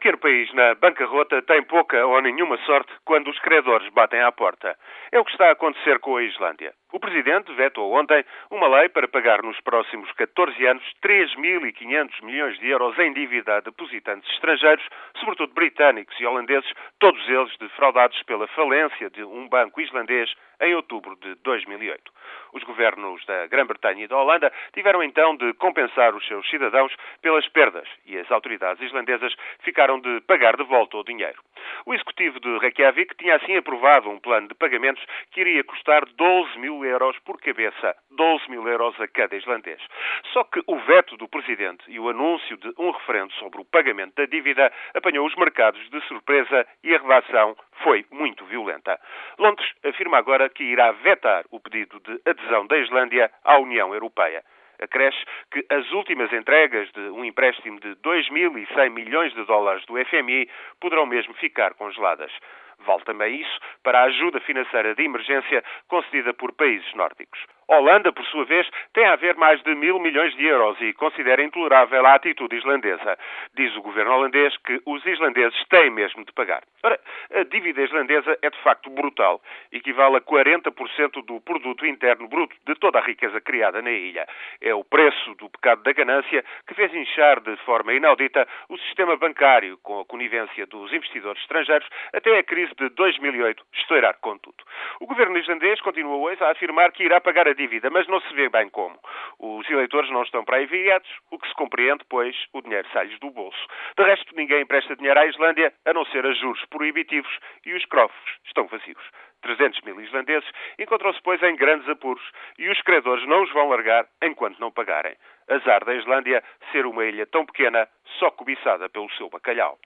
pequeno país na bancarrota tem pouca ou nenhuma sorte quando os credores batem à porta. É o que está a acontecer com a Islândia. O Presidente vetou ontem uma lei para pagar nos próximos 14 anos 3.500 milhões de euros em dívida a depositantes estrangeiros, sobretudo britânicos e holandeses, todos eles defraudados pela falência de um banco islandês em outubro de 2008. Os governos da Grã-Bretanha e da Holanda tiveram então de compensar os seus cidadãos pelas perdas e as autoridades islandesas ficaram de pagar de volta o dinheiro. O executivo de Reykjavik tinha assim aprovado um plano de pagamentos que iria custar 12 mil euros por cabeça, 12 mil euros a cada islandês. Só que o veto do presidente e o anúncio de um referendo sobre o pagamento da dívida apanhou os mercados de surpresa e a redação foi muito violenta. Londres afirma agora que irá vetar o pedido de adesão da Islândia à União Europeia. Acresce que as últimas entregas de um empréstimo de 2.100 milhões de dólares do FMI poderão mesmo ficar congeladas. Vale também isso para a ajuda financeira de emergência concedida por países nórdicos. Holanda, por sua vez, tem a ver mais de mil milhões de euros e considera intolerável a atitude islandesa. Diz o governo holandês que os islandeses têm mesmo de pagar. Ora, a dívida islandesa é de facto brutal. Equivale a 40% do produto interno bruto de toda a riqueza criada na ilha. É o preço do pecado da ganância que fez inchar de forma inaudita o sistema bancário, com a conivência dos investidores estrangeiros, até a crise de 2008 estourar com tudo. Governo islandês continua hoje a afirmar que irá pagar a dívida, mas não se vê bem como. Os eleitores não estão para aí o que se compreende, pois o dinheiro sai-lhes do bolso. De resto, ninguém empresta dinheiro à Islândia, a não ser a juros proibitivos, e os cofres estão vazios. 300 mil islandeses encontram-se, pois, em grandes apuros e os credores não os vão largar enquanto não pagarem. Azar da Islândia ser uma ilha tão pequena, só cobiçada pelo seu bacalhau.